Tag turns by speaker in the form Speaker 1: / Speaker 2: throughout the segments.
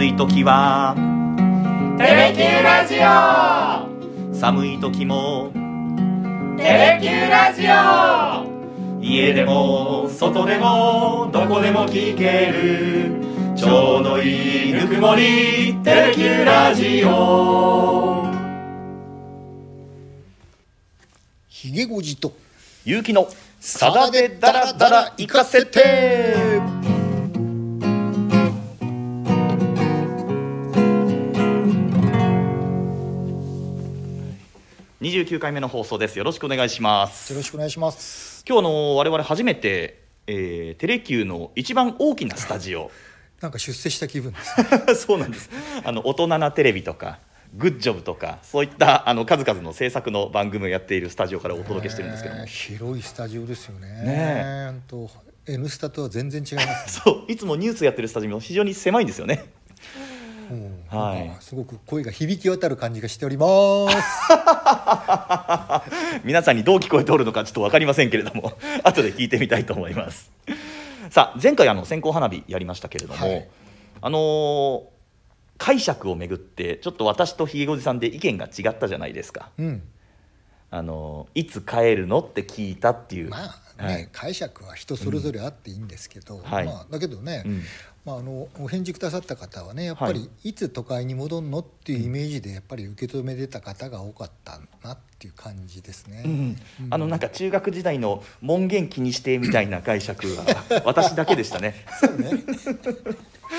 Speaker 1: 暑い時は。
Speaker 2: テレキューラジオ。
Speaker 1: 寒い時も。
Speaker 2: テレキューラジオ。
Speaker 1: 家でも外でもどこでも聞ける。ちょうどいいぬくもり。テレキューラジオ。
Speaker 3: ひげごじと。
Speaker 1: 勇気のさだでダラダラ行かせて29回目の放送です。よろしくお願いします。
Speaker 3: よろしくお願いします。
Speaker 1: 今日あの我々初めて、えーテレキューの一番大きなスタジオ。
Speaker 3: なんか出世した気分です。ね
Speaker 1: そうなんです。あの大人なテレビとかグッジョブとかそういったあの数々の制作の番組をやっているスタジオからお届けしてるんですけども、
Speaker 3: ね広いスタジオですよね。
Speaker 1: ね
Speaker 3: ほんと N スタとは全然違いますね。
Speaker 1: そういつもニュースやってるスタジオも非常に狭いんですよね。
Speaker 3: うん
Speaker 1: はい。
Speaker 3: すごく声が響き渡る感じがしております。
Speaker 1: 皆さんにどう聞こえておるのかちょっと分かりませんけれども。後で聞いてみたいと思います。さあ前回あの線香花火やりましたけれども、
Speaker 3: はい。
Speaker 1: あのー解釈をめぐってちょっと私とひげごじさんで意見が違ったじゃないですか。
Speaker 3: うん。
Speaker 1: あのーいつ帰るのって聞いたっていう、
Speaker 3: まあね、
Speaker 1: はい。
Speaker 3: 解釈は人それぞれあっていいんですけど、
Speaker 1: はい。
Speaker 3: まあ、だけどね、
Speaker 1: うん
Speaker 3: まあ、あのお返事くださった方はねやっぱり、、
Speaker 1: はい。
Speaker 3: つ都会に戻るの？っていうイメージでやっぱり受け止めてた方が多かったなっていう感じですね。
Speaker 1: うん。あのなんか中学時代の門限気にしてみたいな解釈は 私だけでしたね。
Speaker 3: そうね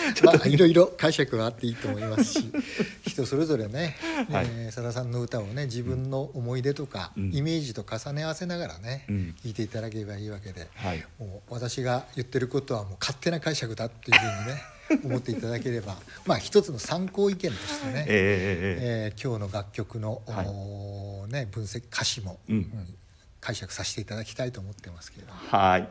Speaker 3: まあいろいろ解釈はあっていいと思いますし 人それぞれね
Speaker 1: はい。
Speaker 3: えーさださんの歌をね自分の思い出とか、
Speaker 1: うん。
Speaker 3: イメージと重ね合わせながらね、
Speaker 1: うん。
Speaker 3: 聞いていただければいいわけで、
Speaker 1: はい。
Speaker 3: もう私が言ってることはもう勝手な解釈だっていうふうにね 思っていただければまあ一つの参考意見としてね、
Speaker 1: えええ
Speaker 3: ー今日の楽曲の、
Speaker 1: はい。
Speaker 3: ね、分析歌詞も、
Speaker 1: うん。
Speaker 3: うん解釈させていただきたいと思ってますけれども
Speaker 1: えはい。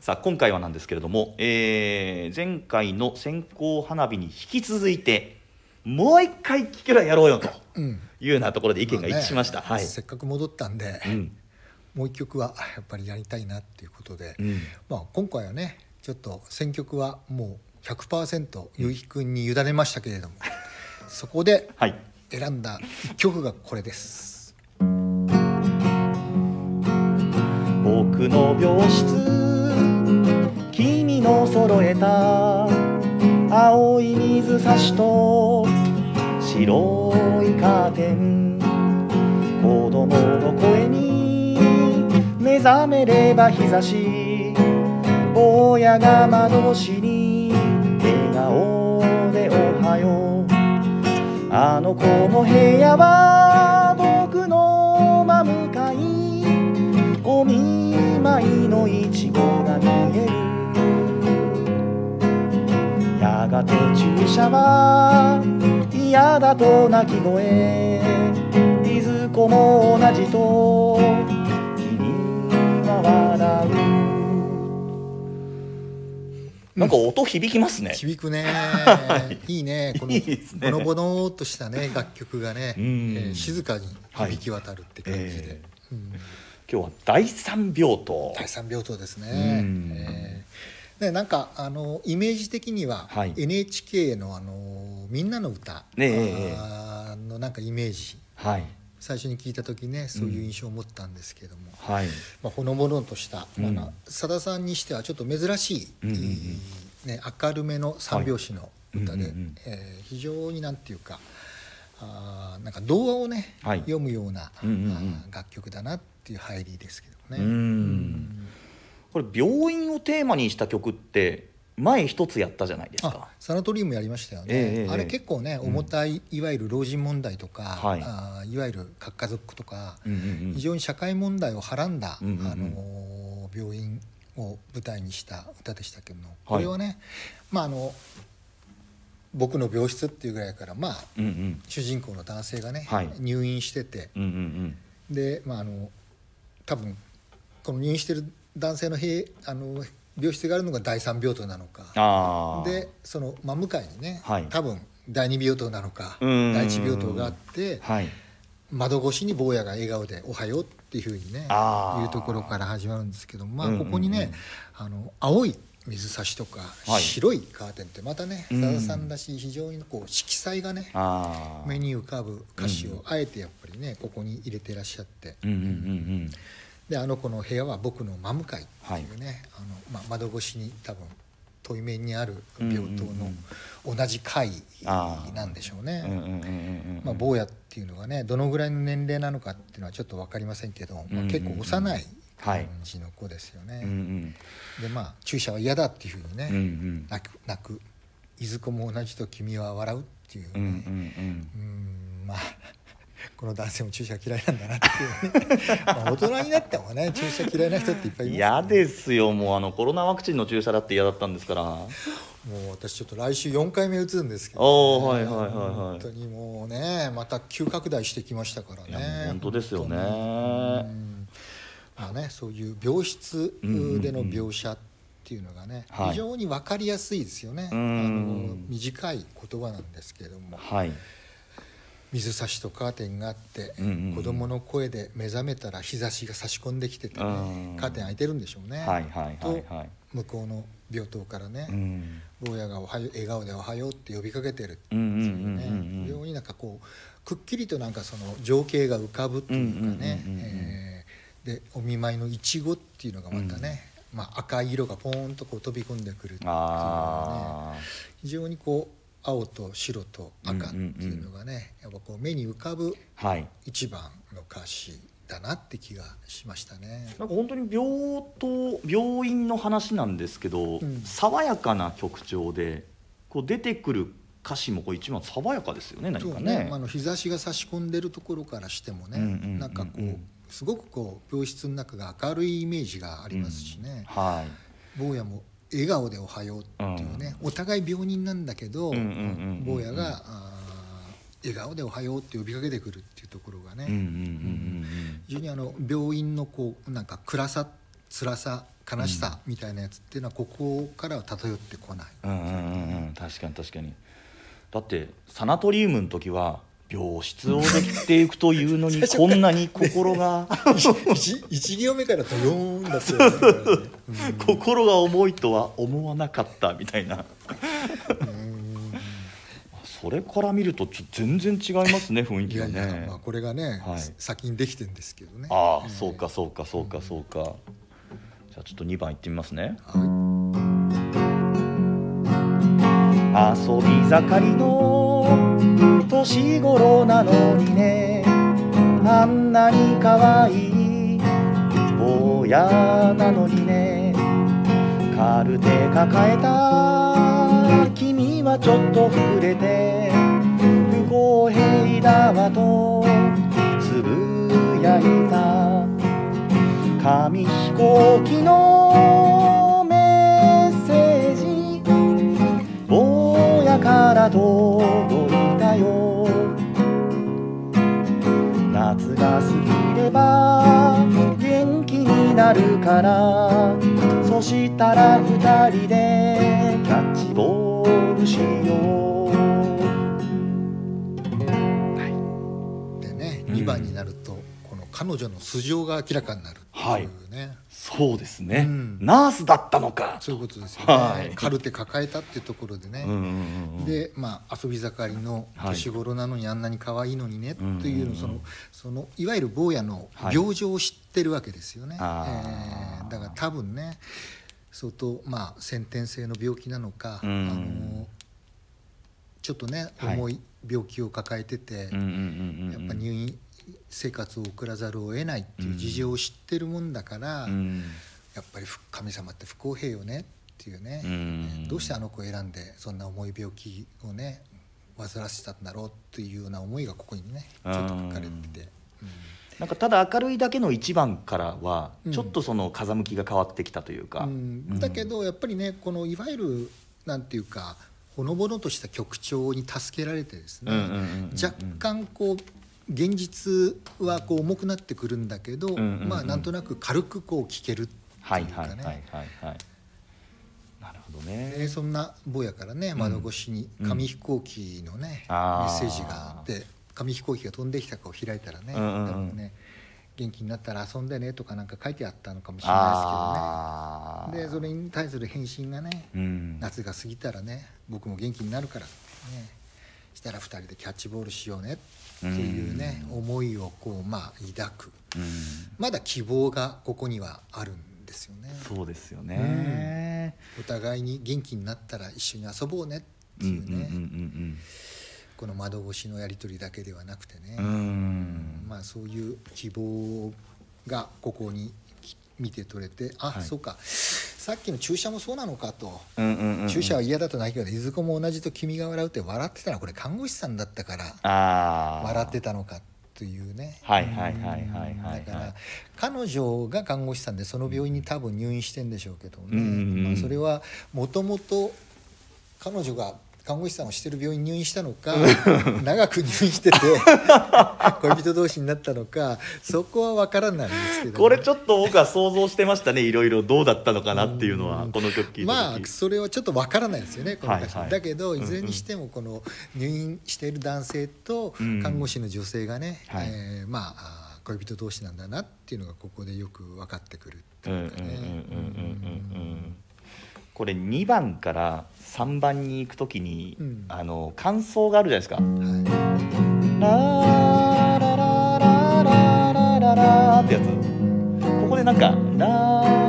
Speaker 1: さあ今回はなんですけれども、えー前回の線香花火に引き続いてもう一回聞けばやろうよと
Speaker 3: うん
Speaker 1: いうようなところで意見が一致しました。はい。
Speaker 3: まあねせっかく戻ったんで、
Speaker 1: うん
Speaker 3: もう一曲はやっぱりやりたいなっていうことで、
Speaker 1: うん
Speaker 3: まあ、今回はねちょっと選曲はもう100%ゆうひくんに委ねましたけれども、そこで
Speaker 1: はい。
Speaker 3: 選んだ一曲がこれです。
Speaker 1: 僕の病室。君の揃えた青い水差しと白いカーテン。子供の声に目覚めれば日差し。坊やが窓越しに笑顔でおはよう。あの子の部屋は僕の真お見舞いのいちごが見えるやがて注射は嫌だと泣き声いずこも同じと君は笑うなんか音響きますね、
Speaker 3: 響くね、い、いね。この
Speaker 1: いいですね。
Speaker 3: ボノボノっとしたね楽曲がね、え
Speaker 1: うん。
Speaker 3: ー静かに響き渡るって感じで、
Speaker 1: え
Speaker 3: うん
Speaker 1: 今日は第三病棟。
Speaker 3: 第三病棟ですね。
Speaker 1: うん。
Speaker 3: えー。ねなんかあのイメージ的には、
Speaker 1: はい。
Speaker 3: NHK のあのみんなの歌、
Speaker 1: ねえ。
Speaker 3: あーのなんかイメージ。
Speaker 1: はい。
Speaker 3: 最初に聞いた時ねそういう印象を持ったんですけども、
Speaker 1: はい。
Speaker 3: まあ、ほのぼのとした
Speaker 1: うん。
Speaker 3: まあさだ、さんにしてはちょっと珍しい、
Speaker 1: うんうんうん。
Speaker 3: ね、明るめの三拍子の歌で、
Speaker 1: はいうん。うんうん
Speaker 3: えー非常になんていうかあーなんか童話をね、
Speaker 1: はい。
Speaker 3: 読むような、
Speaker 1: うんうんうん。
Speaker 3: 楽曲だなっていう入りですけど
Speaker 1: う
Speaker 3: ね。
Speaker 1: ん。これ病院をテーマにした曲って前一つやったじゃないです
Speaker 3: あ
Speaker 1: か
Speaker 3: サナトリウムやりましたよね、
Speaker 1: ええ
Speaker 3: あれ結構ね重たい、いわゆる老人問題とか、
Speaker 1: はい。
Speaker 3: あーいわゆる核家族とか、
Speaker 1: うんうんうん。
Speaker 3: 非常に社会問題をはらんだ、
Speaker 1: うんうんうん。
Speaker 3: あのー病院を舞台にした歌でしたけどもこれはね、まああの僕の病室っていうぐらいからまあ
Speaker 1: うんうん。
Speaker 3: 主人公の男性がね、
Speaker 1: はい。
Speaker 3: 入院してて
Speaker 1: うんうん。
Speaker 3: でまああの多分この入院してる男性の部あの病室があるのが第三病棟なのか。でその真向かいにね、
Speaker 1: はい。
Speaker 3: 多分第二病棟なのか
Speaker 1: うん。
Speaker 3: 第一病棟があって
Speaker 1: はい。
Speaker 3: 窓越しに坊やが笑顔で「おはよう」っていうふうにねいうところから始まるんですけどまあ
Speaker 1: うんうんうん。
Speaker 3: ここにね、あの青い水差しとか
Speaker 1: はい。
Speaker 3: 白いカーテンってまたね
Speaker 1: うん。
Speaker 3: さださんらしい非常にこう色彩がね
Speaker 1: ああ
Speaker 3: 目に浮かぶ歌詞をあえてやっぱりねここに入れてらっしゃって。
Speaker 1: うんうんうんうん。
Speaker 3: であの子の部屋は僕の真向かいっていうね、あのまあ、窓越しに多分対面にある病棟の同じ階なんでしょうね。
Speaker 1: うんうんうんうんうん
Speaker 3: まあ、坊やっていうのがねどのぐらいの年齢なのかっていうのはちょっと分かりませんけど、まあ、結構幼い感じの子ですよね。
Speaker 1: うんうん。
Speaker 3: でまあ注射は嫌だっていうふうにね、
Speaker 1: うんうん。
Speaker 3: 泣く泣く。いずこも同じと君は笑うっていうね、
Speaker 1: うんうん
Speaker 3: まあ この男性も注射嫌いなんだなっていうね。まあ大人になってもね注射嫌いな人っていっぱいいます
Speaker 1: 嫌ですよもうあのコロナワクチンの注射だって嫌だったんですから。
Speaker 3: もう私ちょっと来週4回目打つんですけど、
Speaker 1: おーはいはいはいはい。
Speaker 3: 本当にもうねまた急拡大してきましたからね。
Speaker 1: う本当ですよね
Speaker 3: あねそういう病室での描写っていうのがね、
Speaker 1: はい。
Speaker 3: 非常に分かりやすいですよね、
Speaker 1: うん。
Speaker 3: あの短い言葉なんですけれども。
Speaker 1: はい。
Speaker 3: 水差しとカーテンがあって、
Speaker 1: うんうんうん。
Speaker 3: 子供の声で目覚めたら日差しが差し込んできててね、
Speaker 1: うん
Speaker 3: カーテン開いてるんでしょうね、
Speaker 1: はいはいはい
Speaker 3: と
Speaker 1: はい。
Speaker 3: 向こうの病棟からね、
Speaker 1: うん。
Speaker 3: 坊やがおはよう笑顔で「おはよう」って呼びかけてるって
Speaker 1: うん
Speaker 3: いうね
Speaker 1: うんうん。
Speaker 3: 非常になんかこうくっきりとなんかその情景が浮かぶっていうかねでお見舞いのいちごっていうのがまたね、まあ、赤い色がポーンとこう飛び込んでくるっていうのがね
Speaker 1: あ
Speaker 3: 非常にこう青と白と赤っていうのがね、やっぱこう目に浮かぶ一番の歌詞だなって気がしましたね。
Speaker 1: なんか本当に病棟病院の話なんですけど、
Speaker 3: ん。
Speaker 1: 爽やかな曲調でこう出てくる歌詞もこう一番爽やかですよね何かね。
Speaker 3: ね、あの日差しが差し込んでるところからしてもね、
Speaker 1: うんうんうんうん。
Speaker 3: なんかこうすごくこう病室の中が明るいイメージがありますしね、
Speaker 1: はい。
Speaker 3: 坊やも笑顔で「おはよう」っていうね、お互い病人なんだけど、
Speaker 1: うんうんうんうん
Speaker 3: 坊やが笑顔で「おはよう」って呼びかけてくるっていうところがね、
Speaker 1: うんうんうん
Speaker 3: 非常にあの病院のこうなんか暗さ辛さ悲しさみたいなやつっていうのはここからは漂ってこない。
Speaker 1: うんうんうんうんうん確かに確かに。だってサナトリウムの時は病室をできていくというのに こんなに心が。
Speaker 3: 一 一行目からドヨーンだったよね。
Speaker 1: 心が重いとは思わなかったみたいな。
Speaker 3: うん。
Speaker 1: それから見るとちょ全然違いますね雰囲
Speaker 3: い
Speaker 1: 気がね。
Speaker 3: やいや、まあ、これがね、
Speaker 1: はい。
Speaker 3: 先にできてんですけどね。
Speaker 1: ああ、
Speaker 3: ええ。
Speaker 1: そうかそうかそうかそうか、じゃあちょっと2番いってみますね。
Speaker 3: は
Speaker 1: 遊び盛りの年頃なのにね。あんなに可愛い坊やなのにね。カルテ抱えた君はちょっと膨れて不公平だわとつぶやいた。紙飛行機のメッセージ坊やから届からそしたら二人でキャッチボールしよう。
Speaker 3: い、でね、
Speaker 1: うん。
Speaker 3: 2番になるとこの彼女の素性が明らかになるっていう。ね、
Speaker 1: そうですね、
Speaker 3: うん。
Speaker 1: ナースだったのか。
Speaker 3: そういうことですよね、
Speaker 1: はい。
Speaker 3: カルテ抱えたっていうところでね、
Speaker 1: うんうんうんうん。
Speaker 3: でまあ遊び盛りの
Speaker 1: はい。
Speaker 3: 年頃なのにあんなに可愛いのにね、
Speaker 1: うん
Speaker 3: というのそのそのいわゆる坊やの
Speaker 1: はい。
Speaker 3: 病状を知ってるわけですよね、
Speaker 1: あー。
Speaker 3: えーだから多分ね相当まあ先天性の病気なのか、
Speaker 1: うん。
Speaker 3: あのちょっとね
Speaker 1: はい。
Speaker 3: 重い病気を抱えてて、やっぱ入院生活を送らざるを得ないっていう事情を知ってるもんだから、
Speaker 1: うん。
Speaker 3: やっぱり神様って不公平よねっていうね、
Speaker 1: うん。
Speaker 3: どうしてあの子を選んでそんな重い病気をね患わせたんだろうっていうような思いがここにねちょっと書かれてて、うん。
Speaker 1: なんかただ明るいだけの一番からは
Speaker 3: うん。
Speaker 1: ちょっとその風向きが変わってきたというか、
Speaker 3: うん。だけどやっぱりねこのいわゆるなんていうかほのぼのとした曲調に助けられてですね、
Speaker 1: うんうんうんうんうん。
Speaker 3: 若干こう現実はこう重くなってくるんだけど、
Speaker 1: んうんうん。
Speaker 3: まあなんとなく軽くこう聴けるって
Speaker 1: はい
Speaker 3: いうかね、
Speaker 1: なるほどね。
Speaker 3: でそんな坊やからね窓越しに紙飛行機のね、
Speaker 1: あー。
Speaker 3: メッセージがあって紙飛行機が飛んできたかを開いたらね,、
Speaker 1: うんうん
Speaker 3: ね元気になったら遊んでねとかなんか書いてあったのかもしれないですけどね。でそれに対する返信がね、うん、夏が過ぎたらね僕も元気になるからねしたら2人でキャッチボールしようねっていうね、うん、思いをこうまあ抱く、うん、まだ希望がここにはあるんですよね。
Speaker 1: そうですよね、
Speaker 3: お互いに元気になったら一緒に遊ぼうねっていうね。この窓越しのやり取りだけではなくてね、まあ、そういう希望がここに見て取れてあ、はい、そうかさっきの注射もそうなのかと、注射は嫌だとないけどいずこも同じと君が笑うって笑ってたのはこれ看護師さんだったから笑ってたのかというね。
Speaker 1: はいはいはいはいはい、
Speaker 3: だから彼女が看護師さんでその病院に多分入院してんでしょうけどね、まあ、それはもともと彼女が看護師さんをしてる病院に入院したのか長く入院してて 恋人同士になったのかそこは分からないんですけど、
Speaker 1: ね、これちょっと僕は想像してましたね。いろいろどうだったのかなっていうのはこの曲聞い
Speaker 3: まあそれはちょっと分からないですよねこの歌詞、はいはい、だけどい。ずれにしてもこの入院している男性と看護師の女性がね、うん、えー、まあ恋人同士なんだなっていうのがここでよく分かってくるっていうかね。
Speaker 1: これ2番から3番に行くときに、うん、あの感想があるじゃないですか。はい、ララララララララってやつ。ここでなんかララ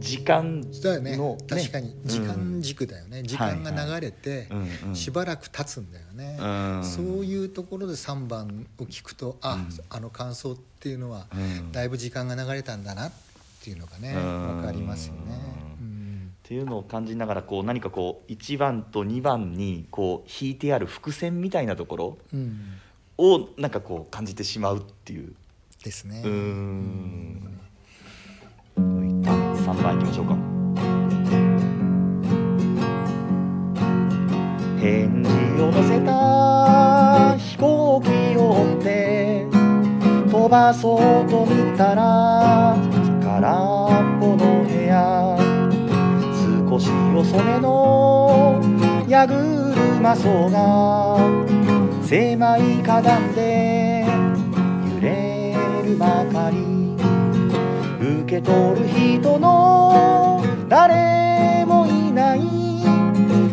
Speaker 1: 時間
Speaker 3: の、ね、ね、確かに。時間軸だよね、うん、時間が流れてしばらく経つんだよね、そういうところで3番を聞くとあ、うん、あの感想っていうのはだいぶ時間が流れたんだなっていうのがね分かりますよね。
Speaker 1: っていうのを感じながらこう何かこう1番と2番にこう引いてある伏線みたいなところをなんかこう感じてしまうっていう。
Speaker 3: ですね。
Speaker 1: うん3番いきましょうか。返事を乗せた飛行機を追って飛ばそうと見たら空っぽの部屋。少し遅めの矢車層が狭い花壇で揺れるばかり。受け取る人の誰もいない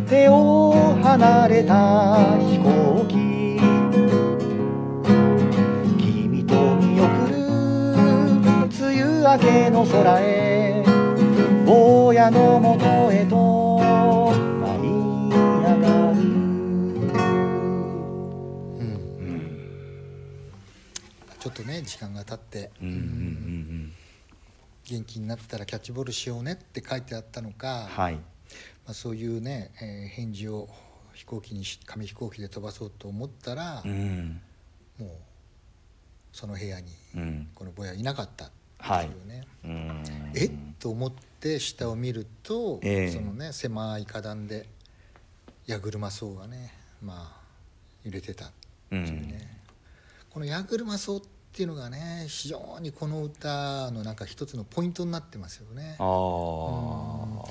Speaker 1: 手を離れた飛行機。君と見送る梅雨明けの空へ。坊やのもとへと舞い上がる、うん、
Speaker 3: ちょっとね時間が経って、うんうんうんうん元気になったらキャッチボールしようねって書いてあったのか、はい。まあ、そういうね、えー、返事を飛行機に紙飛行機で飛ばそうと思ったら、うん、もうその部屋にこのぼやいなかったっていうね、はい、え？っと思って下を見ると、えー、そのね狭い花壇で矢車層がねまあ揺れてたっていうね、うん、この矢車層ってっていうのがね非常にこの歌のなんか一つのポイントになってますよね。あ多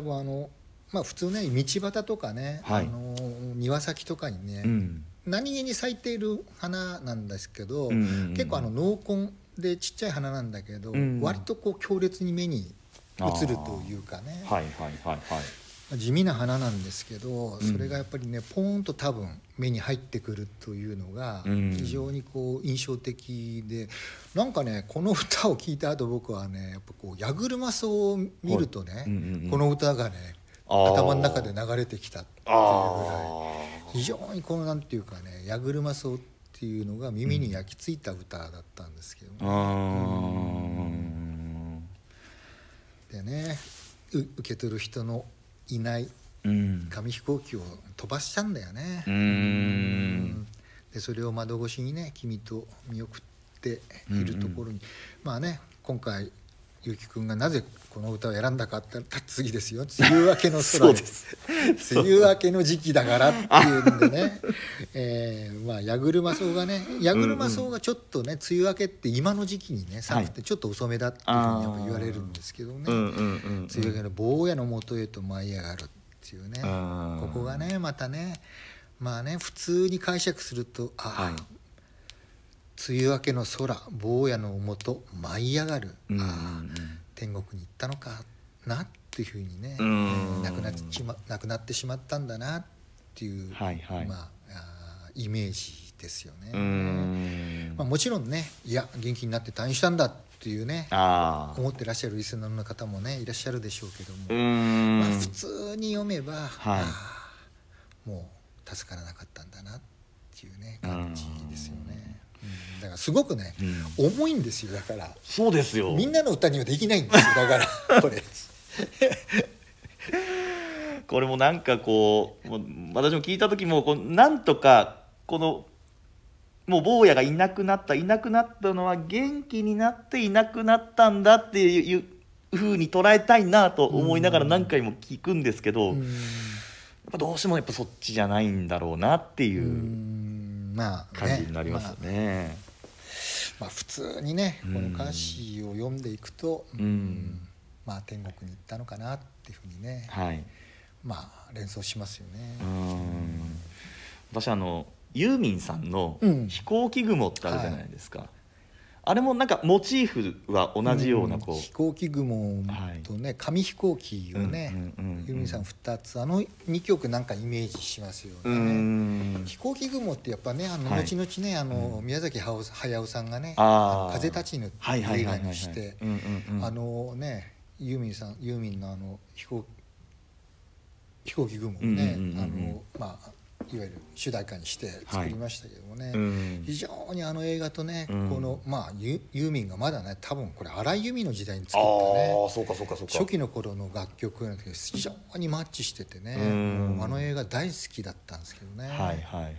Speaker 3: 分あのまあ普通ね道端とかね、はい、あの庭先とかにね、うん、何気に咲いている花なんですけど、うんうんうん、結構あの濃紺でちっちゃい花なんだけど、うん、割とこう強烈に目に映るというかね。はいはいはいはい地味な花なんですけどそれがやっぱりねポーンと多分目に入ってくるというのが非常にこう印象的でなんかねこの歌を聴いた後僕はねやっぱこう矢車草を見るとね、この歌がね頭の中で流れてきたっていうぐらい非常にこのなんていうかね矢車草っていうのが耳に焼き付いた歌だったんですけどね。でね受け取る人のいない紙飛行機を飛ばしたんだよね。うん。でそれを窓越しにね君と見送っているところに、まあね今回ゆきくんがなぜこの歌を選んだかって次ですよ。梅雨明けの空 です。梅雨明けの時期だからっていうんでね。えー、まあ矢車草がね矢車草がちょっとね梅雨明けって今の時期にね寒くてちょっと遅めだっていうふうにやっぱ言われるんですけどね、梅雨明けの坊やのもとへと舞い上がるっていうね。ここがねまたねまあね普通に解釈するとああ、はい、梅雨明けの空坊やのもと舞い上がる、うんうんうん、あ天国に行ったのかなっていうふうにね、亡くなってしま亡くなってしまったんだなっていう、はいはい、まあイメージですよね。まあ、もちろんねいや元気になって退院したんだっていうね思ってらっしゃるリスナーの方もねいらっしゃるでしょうけども、まあ、普通に読めば、はい、もう助からなかったんだなっていうね感じですよね。だからすごくね、うん、重いんですよだから。
Speaker 1: そうですよ。
Speaker 3: みんなの歌にはできないんですよだから。これ。
Speaker 1: これもなんかこう私も聞いた時もこうなんとかこのもう坊やがいなくなったいなくなったのは元気になっていなくなったんだっていうふうに捉えたいなと思いながら何回も聞くんですけど、やっぱどうしてもやっぱそっちじゃないんだろうなっていう感じになりますよね。
Speaker 3: まあ、普通にねこの歌詞を読んでいくと、うん、まあ、天国に行ったのかなっていうふうにね、はい、まあ連想しますよね。
Speaker 1: 私あのユーミンさんの「飛行機雲」ってあるじゃないですか、うんはい、あれもなんかモチーフは同じようなこう、うん、
Speaker 3: 飛行機雲とね、はい、紙飛行機をね、ユーミンさん2つあの2曲なんかイメージしますよね。飛行機雲ってやっぱねあの後々ね、あの宮崎駿さんがね「風立ちぬ」って映画にしてあのねユーミンさんユーミンのあの飛行飛行機雲をね、あのまあいわゆる主題歌にして作りましたけどもね、はいうん、非常にあの映画とね、うん、このまあユユーミンがまだね多分これ荒井由実の時代に作ったね。初期の頃の楽曲なんですけど非常にマッチしててね、うん、あの映画大好きだったんですけどね。はいはいはい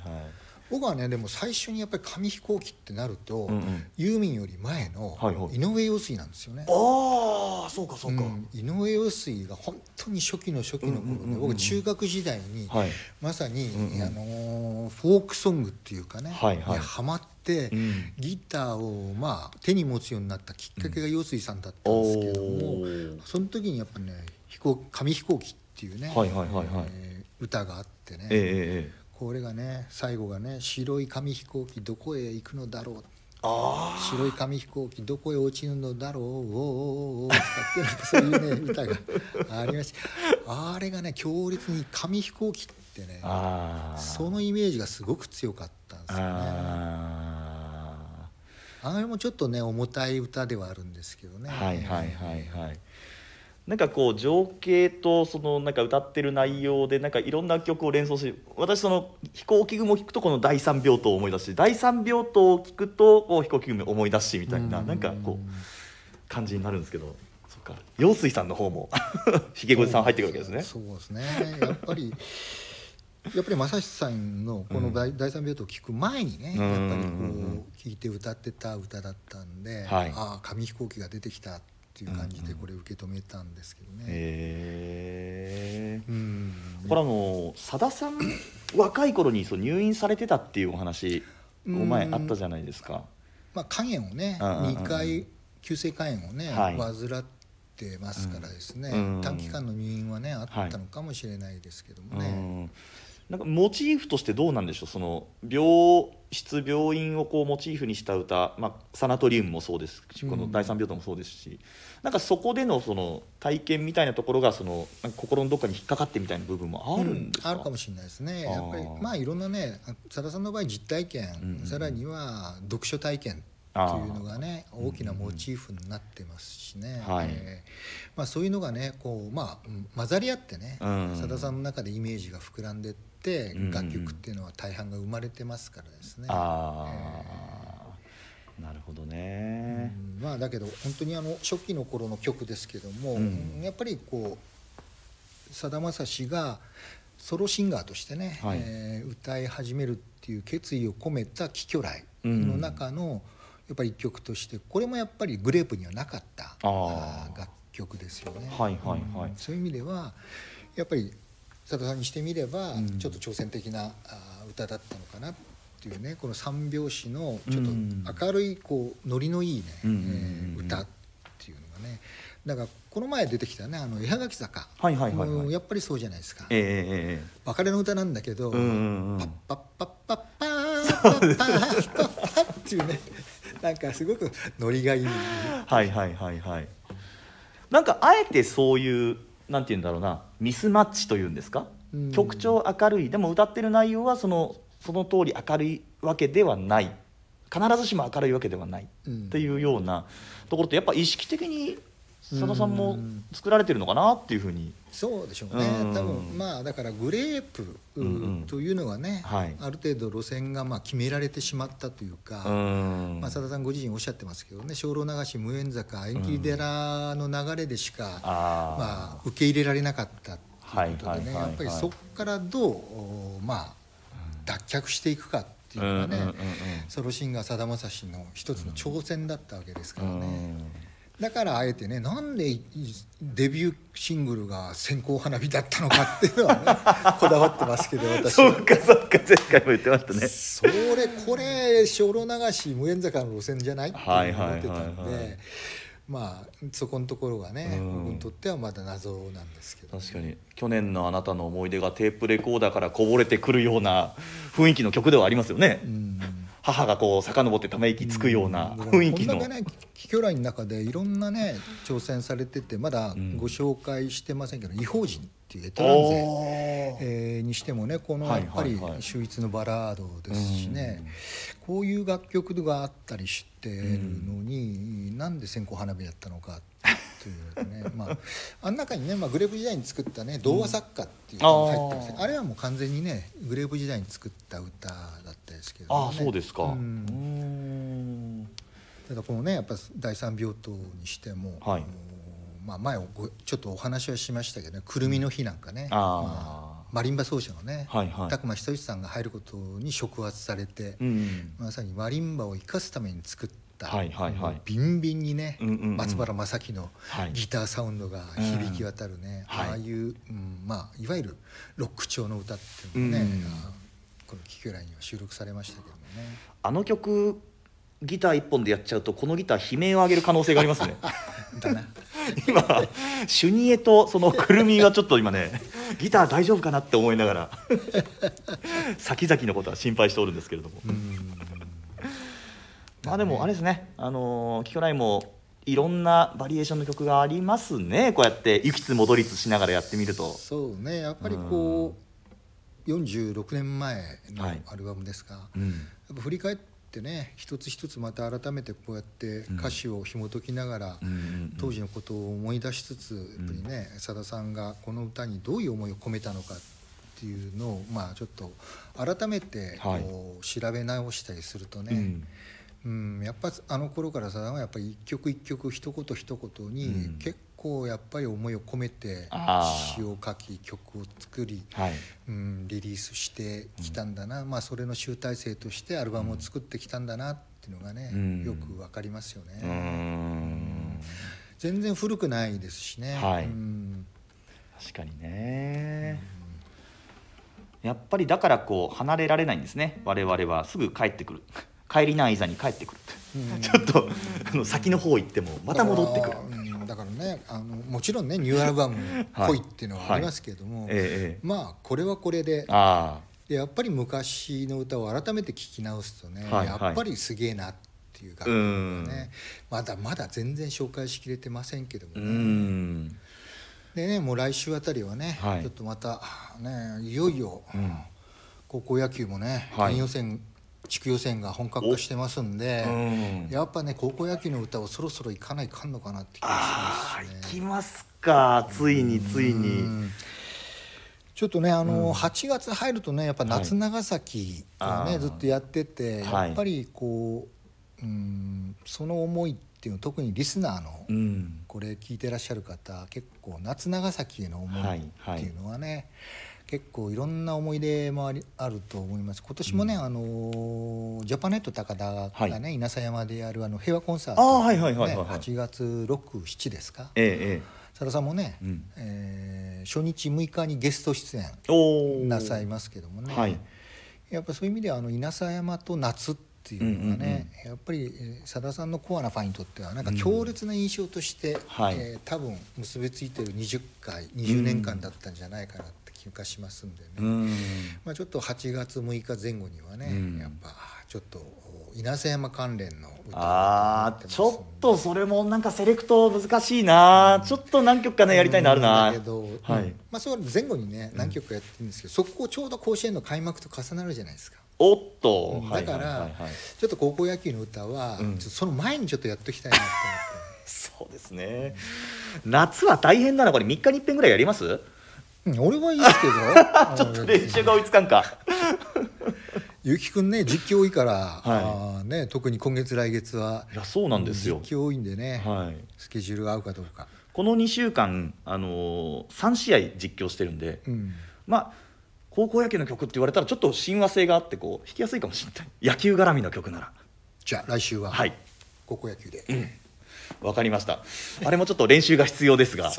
Speaker 3: 僕はねでも最初にやっぱり紙飛行機ってなると、うんうん、ユーミンより前の井上陽水なんですよね。
Speaker 1: ああそうかそうか、う
Speaker 3: ん、井上陽水が本当に初期の初期の頃で、僕中学時代に、はい、まさに、うんうん、あのフォークソングっていうかね、はいはい、ハマって、うん、ギターをまあ手に持つようになったきっかけが陽水さんだったんですけども、その時にやっぱね飛行紙飛行機っていうね、はいはいはいはい。えー、歌があってね。えーえーこれがね最後がね「白い紙飛行機どこへ行くのだろう」白い紙飛行機どこへ落ちるのだろう。おおおってなんかそういうね歌がありましたあれがね強烈に紙飛行機ってねそのイメージがすごく強かったんですよねあれもちょっとね重たい歌ではあるんですけどね
Speaker 1: はいはいはいはいなんかこう情景とそのなんか歌ってる内容でなんかいろんな曲を連想し私その飛行機雲を聞くとこの第三病棟を思い出し第三病棟を聞くとこう飛行機雲を思い出しみたいななんかこう感じになるんですけどそっか。陽水さんの方も ひげごじさん入ってくるわけですね。
Speaker 3: そうですね。やっぱり やっぱり正志さんのこの第,、第三病棟を聞く前にねやっぱりこう聞いて歌ってた歌だったんで、はい、ああ紙飛行機が出てきたっていう感じでこれ受け止めたんですけどね。へ
Speaker 1: え。うん。これあのさださん若い頃にそう入院されてたっていうお話お前あったじゃないですか。
Speaker 3: まあ肝炎をね2回急性肝炎をね、はい、患ってますからですね、短期間の入院はねあったのかもしれないですけどもね。
Speaker 1: なんかモチーフとしてどうなんでしょう？その病室病院をこうモチーフにした歌、まあ、サナトリウムもそうですしこの第三病棟もそうですし、うん、なんかそこでのその体験みたいなところがその心のどっかに引っかかってみたいな部分もあるんですか、
Speaker 3: うん、あるかもしれないですねやっぱりまあいろんなねさださんの場合実体験、うんうん、さらには読書体験っていうのがね大きなモチーフになってますしね、はい。えー、まあ、そういうのがねこう、まあ、混ざり合ってねさだ、さんの中でイメージが膨らんでって楽曲っていうのは大半が生まれてますからですね。
Speaker 1: なるほどね、
Speaker 3: うん、まあだけど本当にあの初期の頃の曲ですけども、うん、やっぱりこうさだまさしがソロシンガーとしてね、はい、えー、歌い始めるっていう決意を込めた「貴巨来」の中の、やっぱり一曲としてこれもやっぱりグレープにはなかった楽曲ですよね。はいはいはい、そういう意味ではやっぱり佐田さんにしてみれば、ちょっと挑戦的な歌だったのかなっていうねこの三拍子のちょっと明るいこうノリのいいね、えー、歌っっていうのがね。だからこの前出てきたねあの絵はがき坂、
Speaker 1: はいはいはい、はい、
Speaker 3: やっぱりそうじゃないですか、
Speaker 1: え
Speaker 3: ー、別れの歌なんだけど、
Speaker 1: うんうんうん、
Speaker 3: パッパッパッパッパーパッパッパッパッっていうねなんかすごくノリがいい。
Speaker 1: はいはいはいはい。なんかあえてそういうなんて言うんだろうな。ミスマッチというんですか、うん、曲調明るい。でも歌ってる内容はそのその通り明るいわけではない。必ずしも明るいわけではない。っていうようなところってやっぱ意識的に佐田さんも作られてるのかなっていうふうに
Speaker 3: そうでしょうね、う多分まあだからグレープというのはね、うんうんはい、ある程度路線がまあ決められてしまったというか、うん、まあ、佐田さんご自身おっしゃってますけどね精霊流し無縁坂縁切寺の流れでしか、うん、まあ、受け入れられなかったっていうことでね、やっぱりそこからどうまあ脱却していくかっていうのがね、うんうんうんうん、ソロシンガーさだまさしの一つの挑戦だったわけですからね。だからあえてねなんでデビューシングルが線香花火だったのかっていうのはね こだわってますけど私
Speaker 1: そうかそうか前回も言ってましたね。
Speaker 3: それこれ精霊流し無縁坂の路線じゃない？って思ってたんで、まあそこのところがね、うん、僕にとってはまだ謎なんですけど、
Speaker 1: ね、確かに。去年のあなたの思い出がテープレコーダーからこぼれてくるような雰囲気の曲ではありますよね、うん、母がこう遡ってため息つくような雰囲気の、うん、こんだ
Speaker 3: けね貴魚雷の中でいろんなね挑戦されててまだご紹介してませんけど「異邦人」っていうエトランゼ、えー、にしてもねこのやっぱり秀逸のバラードですしね、こういう楽曲があったりしてるのに、うん、なんで線香花火やったのかというね、まあ、あん中にね、まあ、グレープ時代に作ったね童話作家っていうのが入ってます、ね、あれはもう完全にねグレープ時代に作った歌だったですけど、
Speaker 1: ね、あそうですか、うん。
Speaker 3: ただこのねやっぱ第三病棟にしても、はい、まあ、前ちょっとお話はしましたけどね「くるみの日」なんかね、まあ、マリンバ奏者のね、はいはい、拓磨久さんが入ることに触発されて、うん、まさにマリンバを生かすために作った、はいはいはい、ビンビンにね、うんうんうん、松原正樹のギターサウンドが響き渡るね、はい、ああいう、うんまあ、いわゆるロック調の歌っていうのがね、うん、この「キキョラ」には収録されましたけどもね。
Speaker 1: あの曲ギター一本でやっちゃうとこのギター悲鳴を上げる可能性がありますね。今シュニエとそのくるみがちょっと今ねギター大丈夫かなって思いながら 先々のことは心配しておるんですけれどもまあでもあれですね。あのキョライもいろんなバリエーションの曲がありますね。こうやって行きつ戻りつしながらやってみると。
Speaker 3: そうね。やっぱりこう、うん、46年前のアルバムですが、はいうん、やっぱ振り返ってね一つ一つまた改めてこうやって歌詞を紐解きながら、当時のことを思い出しつつやっぱりねさださんがこの歌にどういう思いを込めたのかっていうのをまあちょっと改めてこう調べ直したりするとね、うん、やっぱあの頃からさだはやっぱり一曲一曲一言一言に結構やっぱり思いを込めて詩を書き曲を作り、はい、うん、リリースしてきたんだな、うん、まあ、それの集大成としてアルバムを作ってきたんだなっていうのがね、うん、よく分かりますよね。全然古くないですしね。はい、
Speaker 1: 確かにね、やっぱりだからこう離れられないんですね。我々はすぐ帰ってくる帰りない座に帰ってくる、ちょっとあの先の方行ってもまた戻ってくる。
Speaker 3: だからねあのもちろんねニューアルバムっぽいっていうのはありますけども、はい。はいええ、まあこれはこれででやっぱり昔の歌を改めて聴き直すとね、はいはい、やっぱりすげえなっていう楽曲がねまだまだ全然紹介しきれてませんけどもね。でねもう来週あたりはね、はい、ちょっとまたねいよいよ、うん、高校野球もね、はい、予選地区予選が本格化してますんで、うん、やっぱね高校野球の歌をそろそろ行かないかんのかなって気がしますね。
Speaker 1: 行きますか。ついについに。
Speaker 3: ちょっとねあの、うん、8月入るとねやっぱ夏長崎をね、はい、ずっとやっててやっぱりこう、うん、その思いっていうの特にリスナーの、うん、これ聞いてらっしゃる方結構夏長崎への思いっていうのはね、はいはい結構いろんな思い出もありあると思います。今年もね、うん、あのジャパネット高田がね、はい、稲佐山でやるあの平和コンサート、ね、はいはいはいはい、8月67ですか、ええ、佐田さんもね、うん、えー、初日6日にゲスト出演なさいますけどもね、はい、やっぱそういう意味ではあの稲佐山と夏っていうのはね、やっぱりさださんのコアなファンにとってはなんか強烈な印象として、うんはい、えー、多分結びついてる20回20年間だったんじゃないかなって気がしますんでね、うん、まあ、ちょっと8月6日前後にはね、うん、やっぱちょっと稲瀬山関連の
Speaker 1: ああちょっとそれもなんかセレクト難しいな、うん、ちょっと何曲かねやりたいのあるな、
Speaker 3: だけど、はい、まあそれ前後にね何曲かやってるんですけど、そこちょうど甲子園の開幕と重なるじゃないですか。
Speaker 1: おっと、
Speaker 3: だから、ちょっと高校野球の歌は、うん、その前にちょっとやっときたいなと思って。
Speaker 1: そうですね、夏は大変だな。これ3日に1遍ぐらいやります？
Speaker 3: うん、俺はいいですけど。
Speaker 1: ちょっと練習が追いつかんか。
Speaker 3: ゆきくんね実況多いから、はい、あね、特に今月来月は
Speaker 1: いやそうなんですよ。
Speaker 3: 実況多いんでね、はい、スケジュールが合うかどうか。
Speaker 1: この2週間、あのー、3試合実況してるんで、うん、まあ高校野球の曲って言われたらちょっと親和性があってこう弾きやすいかもしれない。野球絡みの曲なら。
Speaker 3: じゃあ来週は、はい、高校野球で、うん。
Speaker 1: わかりました。あれもちょっと練習が必要ですが、ね、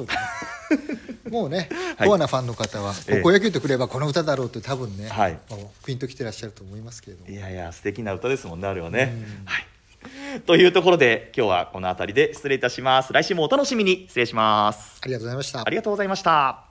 Speaker 3: もうね、コアなファンの方は高校野球とくればこの歌だろうって多分ね、はい、もうピンときてらっしゃると思いますけど
Speaker 1: いやいや素敵な歌ですもんねあれはね、はい。というところで今日はこの辺りで失礼いたします。来週もお楽しみに。失礼します。
Speaker 3: ありがとうございました。
Speaker 1: ありがとうございました